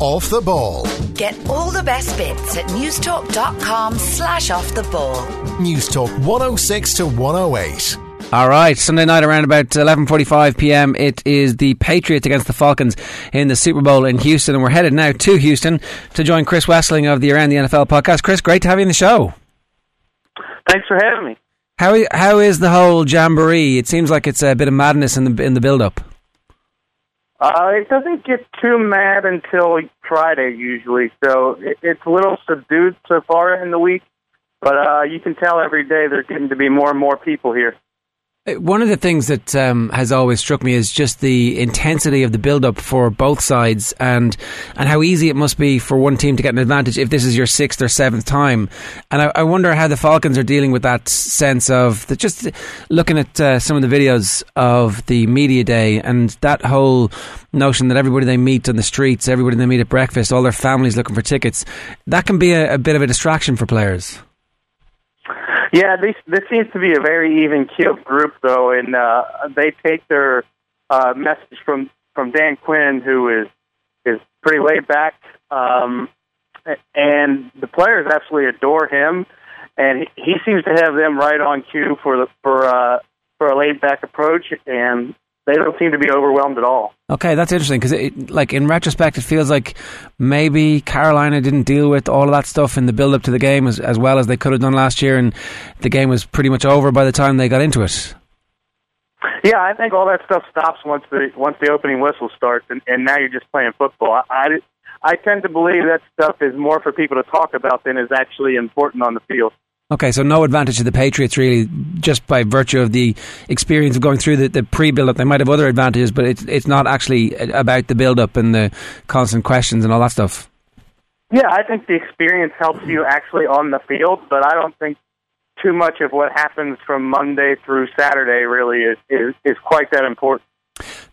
Off the Ball. Get all the best bits at newstalk.com slash off the ball. Newstalk 106 to 108. All right, Sunday night around about 11:45 p.m. It is the Patriots against the Falcons in the Super Bowl in Houston, and we're headed now to Houston to join Chris Wesseling of the Around the NFL podcast. Chris, great to have you in the show. Thanks for having me. How how is the whole jamboree? It seems like it's a bit of madness in the in the build up. Uh, it doesn't get too mad until Friday usually, so it, it's a little subdued so far in the week. But uh, you can tell every day there's getting to be more and more people here. One of the things that um, has always struck me is just the intensity of the build-up for both sides, and and how easy it must be for one team to get an advantage if this is your sixth or seventh time. And I, I wonder how the Falcons are dealing with that sense of the, just looking at uh, some of the videos of the media day and that whole notion that everybody they meet on the streets, everybody they meet at breakfast, all their families looking for tickets. That can be a, a bit of a distraction for players. Yeah, this this seems to be a very even keeled group, though, and uh, they take their uh, message from from Dan Quinn, who is is pretty laid back, um, and the players absolutely adore him, and he, he seems to have them right on cue for the for uh, for a laid back approach, and they don't seem to be overwhelmed at all. Okay, that's interesting because, like in retrospect, it feels like maybe Carolina didn't deal with all of that stuff in the build-up to the game as, as well as they could have done last year, and the game was pretty much over by the time they got into it. Yeah, I think all that stuff stops once the once the opening whistle starts, and, and now you're just playing football. I, I I tend to believe that stuff is more for people to talk about than is actually important on the field. Okay, so no advantage to the Patriots really, just by virtue of the experience of going through the, the pre-build-up. They might have other advantages, but it's it's not actually about the build-up and the constant questions and all that stuff. Yeah, I think the experience helps you actually on the field, but I don't think too much of what happens from Monday through Saturday really is is, is quite that important.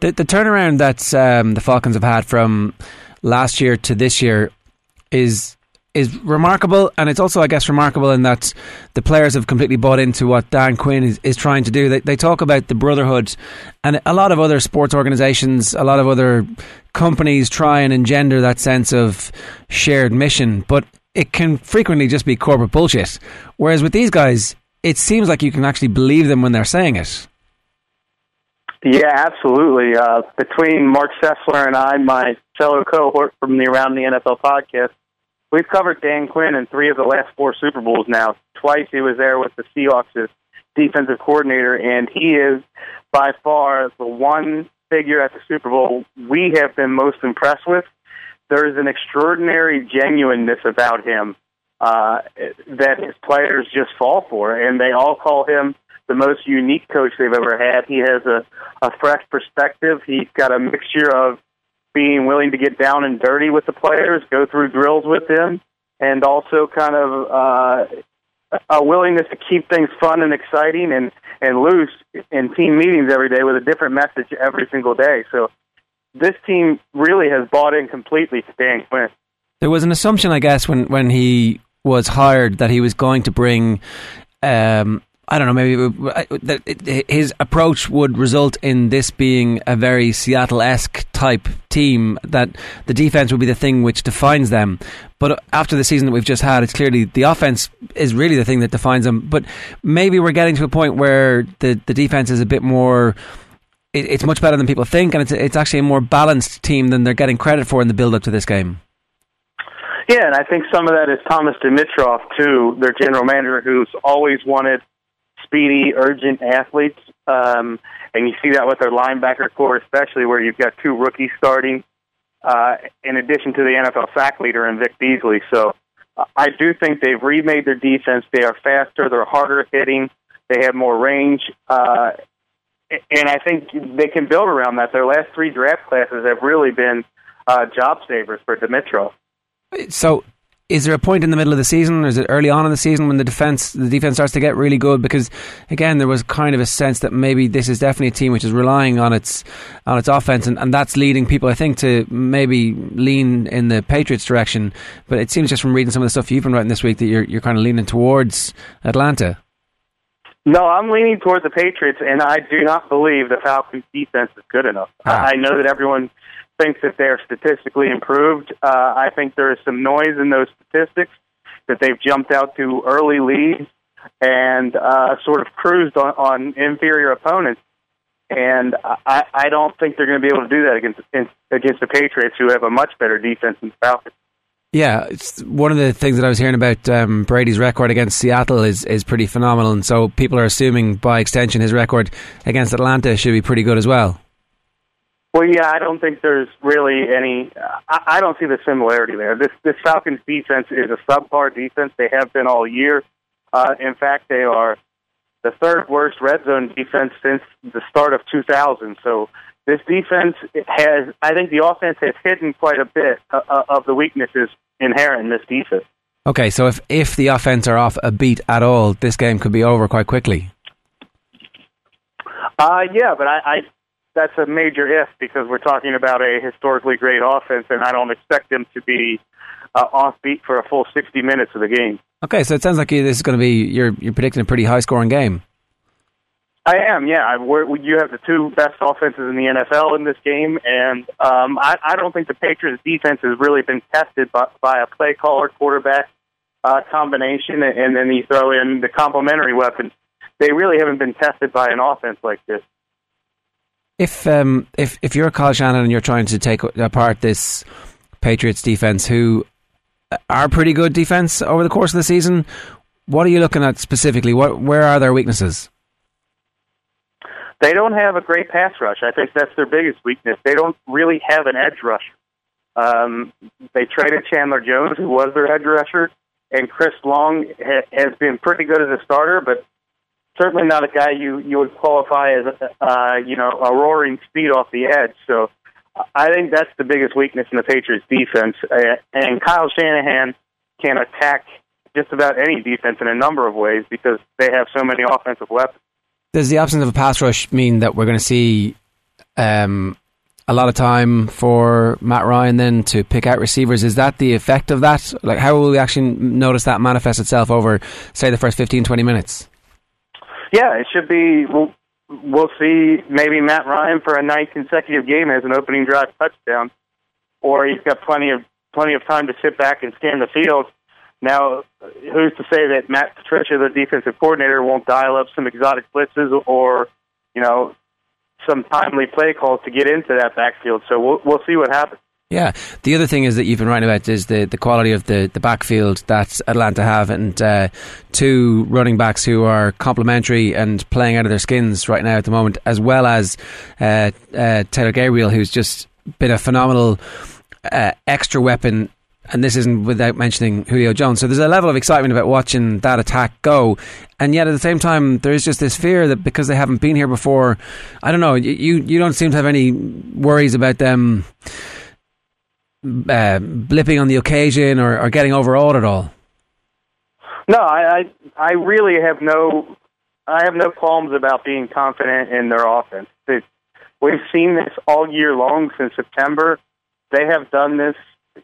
The, the turnaround that um, the Falcons have had from last year to this year is is remarkable, and it's also, I guess, remarkable in that the players have completely bought into what Dan Quinn is, is trying to do. They, they talk about the brotherhood, and a lot of other sports organisations, a lot of other companies try and engender that sense of shared mission, but it can frequently just be corporate bullshit. Whereas with these guys, it seems like you can actually believe them when they're saying it. Yeah, absolutely. Uh, between Mark Sessler and I, my fellow cohort from the Around the NFL podcast, We've covered Dan Quinn in three of the last four Super Bowls now. Twice he was there with the Seahawks as defensive coordinator, and he is by far the one figure at the Super Bowl we have been most impressed with. There is an extraordinary genuineness about him uh, that his players just fall for, and they all call him the most unique coach they've ever had. He has a, a fresh perspective. He's got a mixture of being willing to get down and dirty with the players, go through drills with them, and also kind of uh, a willingness to keep things fun and exciting and and loose in team meetings every day with a different message every single day. So this team really has bought in completely to Dan Quinn. There was an assumption, I guess, when when he was hired that he was going to bring um, I don't know, maybe uh, that his approach would result in this being a very Seattle esque type team, that the defense would be the thing which defines them. But after the season that we've just had, it's clearly the offense is really the thing that defines them. But maybe we're getting to a point where the, the defense is a bit more. it's much better than people think, and it's, it's actually a more balanced team than they're getting credit for in the build up to this game. Yeah, and I think some of that is Thomas Dimitroff too, their general manager, who's always wanted speedy, urgent athletes. Um, and you see that with their linebacker core, especially where you've got two rookies starting, uh, in addition to the NFL sack leader in Vic Beasley. So uh, I do think they've remade their defense. They are faster, they're harder hitting, they have more range. Uh, and I think they can build around that. Their last three draft classes have really been uh, job savers for Dimitroff. So is there a point in the middle of the season, or is it early on in the season when the defense the defense starts to get really good? Because again, there was kind of a sense that maybe this is definitely a team which is relying on its on its offense, and, and that's leading people, I think, to maybe lean in the Patriots direction. But it seems just from reading some of the stuff you've been writing this week that you're you're kind of leaning towards Atlanta. No, I'm leaning towards the Patriots, and I do not believe the Falcons' defense is good enough. Ah. I know that everyone think that they're statistically improved. Uh, I think there is some noise in those statistics that they've jumped out to early leads and uh, sort of cruised on, on inferior opponents. And I, I don't think they're going to be able to do that against against the Patriots, who have a much better defense than the Falcons. Yeah, it's one of the things that I was hearing about um, Brady's record against Seattle is is pretty phenomenal, and so people are assuming by extension his record against Atlanta should be pretty good as well. Well, yeah, I don't think there's really any. I, I don't see the similarity there. This this Falcons defense is a subpar defense. They have been all year. Uh, in fact, they are the third worst red zone defense since the start of 2000. So this defense has, I think the offense has hidden quite a bit uh, uh, of the weaknesses inherent in this defense. Okay, so if, if the offense are off a beat at all, this game could be over quite quickly. Uh, yeah, but I, I that's a major if because we're talking about a historically great offense, and I don't expect them to be uh, off beat for a full 60 minutes of the game. Okay, so it sounds like this is going to be you're you're predicting a pretty high scoring game. I am, yeah. We're, you have the two best offenses in the NFL in this game, and um, I, I don't think the Patriots' defense has really been tested by, by a play caller quarterback uh, combination, and then you throw in the complementary weapons. They really haven't been tested by an offense like this. If um, if if you're Kyle Shanahan and you're trying to take apart this Patriots defense, who are pretty good defense over the course of the season, what are you looking at specifically? What where are their weaknesses? They don't have a great pass rush. I think that's their biggest weakness. They don't really have an edge rusher. Um, they traded Chandler Jones, who was their edge rusher, and Chris Long ha- has been pretty good as a starter, but certainly not a guy you you would qualify as uh, you know a roaring speed off the edge. So I think that's the biggest weakness in the Patriots defense, and Kyle Shanahan can attack just about any defense in a number of ways because they have so many offensive weapons. Does the absence of a pass rush mean that we're going to see um, a lot of time for Matt Ryan then to pick out receivers? Is that the effect of that? Like, how will we actually notice that manifest itself over, say, the first 15, 20 minutes? Yeah, it should be. We'll, we'll see maybe Matt Ryan for a ninth consecutive game as an opening drive touchdown, or he's got plenty of plenty of time to sit back and scan the field now, who's to say that Matt Patricia, the defensive coordinator, won't dial up some exotic blitzes or, you know, some timely play calls to get into that backfield? So we'll, we'll see what happens. Yeah. The other thing is that you've been writing about is the, the quality of the, the backfield that Atlanta have, and uh, two running backs who are complementary and playing out of their skins right now at the moment, as well as uh, uh, Taylor Gabriel, who's just been a phenomenal uh, extra weapon and this isn't without mentioning Julio Jones. So there's a level of excitement about watching that attack go, and yet at the same time, there is just this fear that because they haven't been here before, I don't know. You you don't seem to have any worries about them uh, blipping on the occasion or, or getting overawed at all. No, I, I I really have no I have no qualms about being confident in their offense. we've seen this all year long since September. They have done this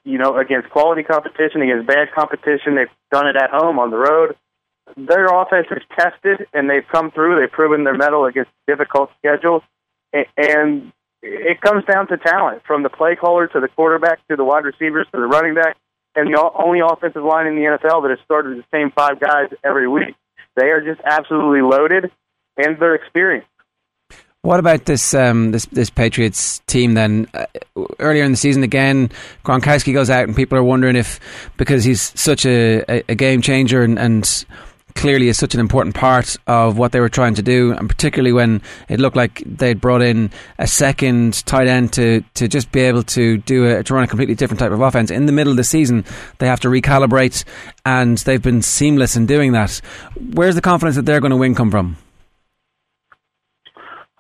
you know, against quality competition, against bad competition. They've done it at home, on the road. Their offense is tested, and they've come through. They've proven their mettle against difficult schedules, and it comes down to talent, from the play caller to the quarterback to the wide receivers to the running back, and the only offensive line in the NFL that has started the same five guys every week. They are just absolutely loaded, and they're experienced. What about this um, this this Patriots team then? Uh, earlier in the season, again, Gronkowski goes out, and people are wondering if because he's such a, a, a game changer and, and clearly is such an important part of what they were trying to do, and particularly when it looked like they'd brought in a second tight end to, to just be able to do a, to run a completely different type of offense in the middle of the season. They have to recalibrate, and they've been seamless in doing that. Where's the confidence that they're going to win come from?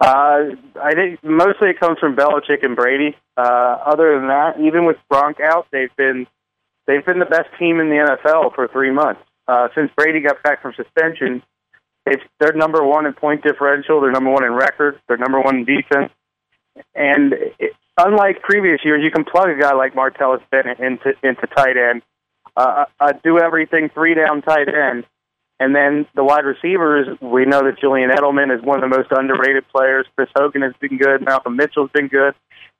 Uh, I think mostly it comes from Belichick and Brady. Uh, other than that, even with Gronk out, they've been they've been the best team in the NFL for three months uh, since Brady got back from suspension. They've, they're number one in point differential. They're number one in record. They're number one in defense. And it, unlike previous years, you can plug a guy like Martellus Bennett into into tight end, uh, uh, do everything three down tight end, and then the wide receivers, we know that Julian Edelman is one of the most underrated players. Chris Hogan has been good. Malcolm Mitchell's been good.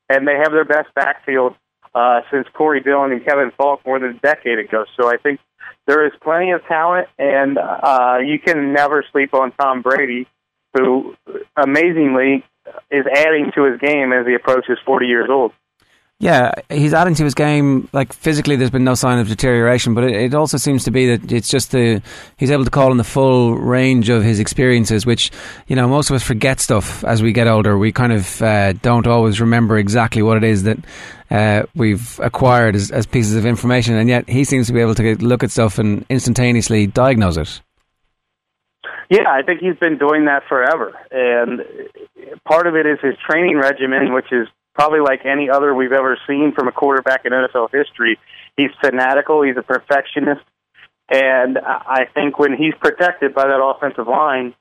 and they have their best backfield uh, since Corey Dillon and Kevin Faulk more than a decade ago. So I think there is plenty of talent, and uh, you can never sleep on Tom Brady, who amazingly is adding to his game as he approaches 40 years old. Yeah, he's adding to his game. Like physically, there's been no sign of deterioration, but it, it, also seems to be that it's just the he's able to call in the full range of his experiences, which you know most of us forget stuff as we get older. We kind of uh, don't always remember exactly what it is that uh, we've acquired as, as pieces of information, and yet he seems to be able to look at stuff and instantaneously diagnose it. Yeah, I think he's been doing that forever, and part of it is his training regimen, which is probably like any other we've ever seen from a quarterback in NFL history. He's fanatical. He's a perfectionist. And I think when he's protected by that offensive line,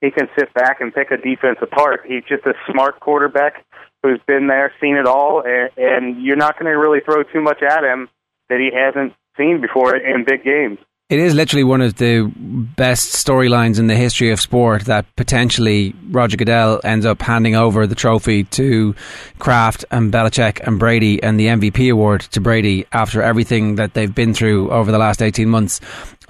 he can sit back and pick a defense apart. He's just a smart quarterback who's been there, seen it all, and, you're not going to really throw too much at him that he hasn't seen before in big games. It is literally one of the best storylines in the history of sport that potentially Roger Goodell ends up handing over the trophy to Kraft and Belichick and Brady and the MVP award to Brady after everything that they've been through over the last 18 months.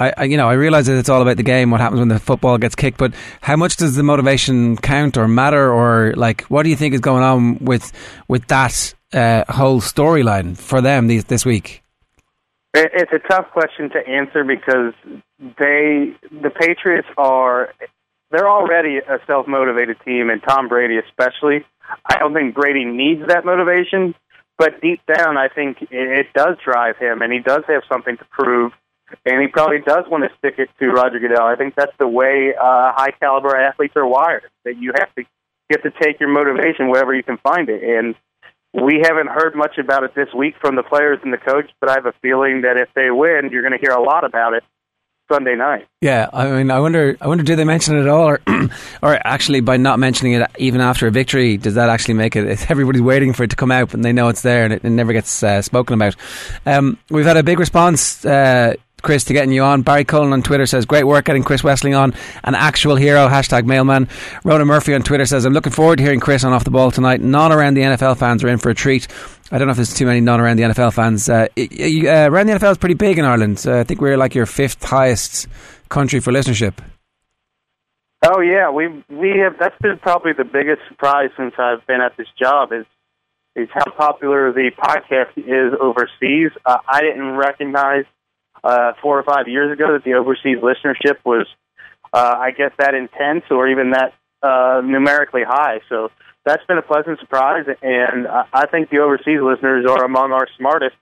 I, I, you know, I realize that it's all about the game, what happens when the football gets kicked, but how much does the motivation count or matter or like what do you think is going on with with that uh, whole storyline for them these, this week? It's a tough question to answer because they, the Patriots are, they're already a self motivated team, and Tom Brady especially. I don't think Brady needs that motivation, but deep down, I think it does drive him, and he does have something to prove, and he probably does want to stick it to Roger Goodell. I think that's the way uh, high caliber athletes are wired. That you have to have to take your motivation wherever you can find it, and we haven't heard much about it this week from the players and the coach, but I have a feeling that if they win, you're going to hear a lot about it Sunday night. Yeah, I mean, I wonder, I wonder, do they mention it at all, or, or actually by not mentioning it even after a victory, does that actually make it? Everybody's waiting for it to come out, and they know it's there, and it, it never gets uh, spoken about. Um, we've had a big response. Uh, Chris, to getting you on. Barry Cullen on Twitter says, Great work getting Chris Wesseling on. An actual hero. Hashtag mailman. Rhoda Murphy on Twitter says, I'm looking forward to hearing Chris on Off the Ball tonight. Non around the NFL fans are in for a treat. I don't know if there's too many non around the NFL fans. Uh, uh, around the NFL is pretty big in Ireland. Uh, I think we're like your fifth highest country for listenership. Oh yeah, we we have. That's been probably the biggest surprise since I've been at this job. Is is how popular the podcast is overseas. Uh, I didn't recognize uh, four or five years ago that the overseas listenership was, uh, I guess, that intense or even that uh, numerically high. So that's been a pleasant surprise, and I think the overseas listeners are among our smartest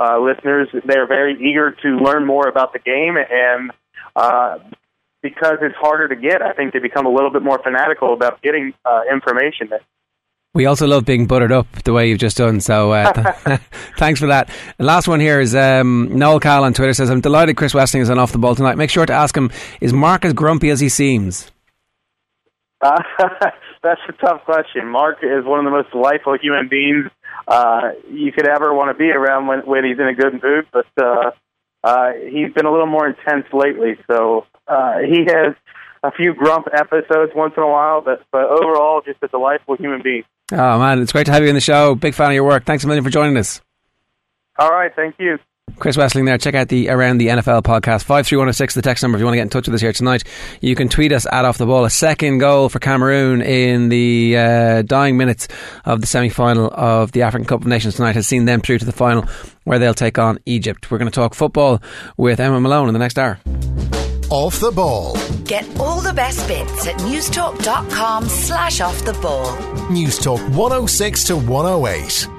uh, listeners. They're very eager to learn more about the game, and uh, because it's harder to get, I think they become a little bit more fanatical about getting uh, information. That we also love being buttered up the way you've just done. So uh, th- thanks for that. The last one here is um, Noel Cal on Twitter says, I'm delighted Chris Wesseling is on off the ball tonight. Make sure to ask him, is Mark as grumpy as he seems? Uh, that's a tough question. Mark is one of the most delightful human beings uh, you could ever want to be around when, when he's in a good mood, but uh, uh, he's been a little more intense lately. So uh, he has a few grump episodes once in a while, but, but overall, just a delightful human being. Oh man, it's great to have you in the show. Big fan of your work. Thanks a million for joining us. All right, thank you. Chris Wesseling there. Check out the Around the NFL podcast. 53106, the text number if you want to get in touch with us here tonight. You can tweet us at Off the Ball. A second goal for Cameroon in the uh, dying minutes of the semi final of the African Cup of Nations tonight has seen them through to the final where they'll take on Egypt. We're going to talk football with Emma Malone in the next hour. Off the ball. Get all the best bits at newstalk.com slash off the ball. Newstalk 106 to 108.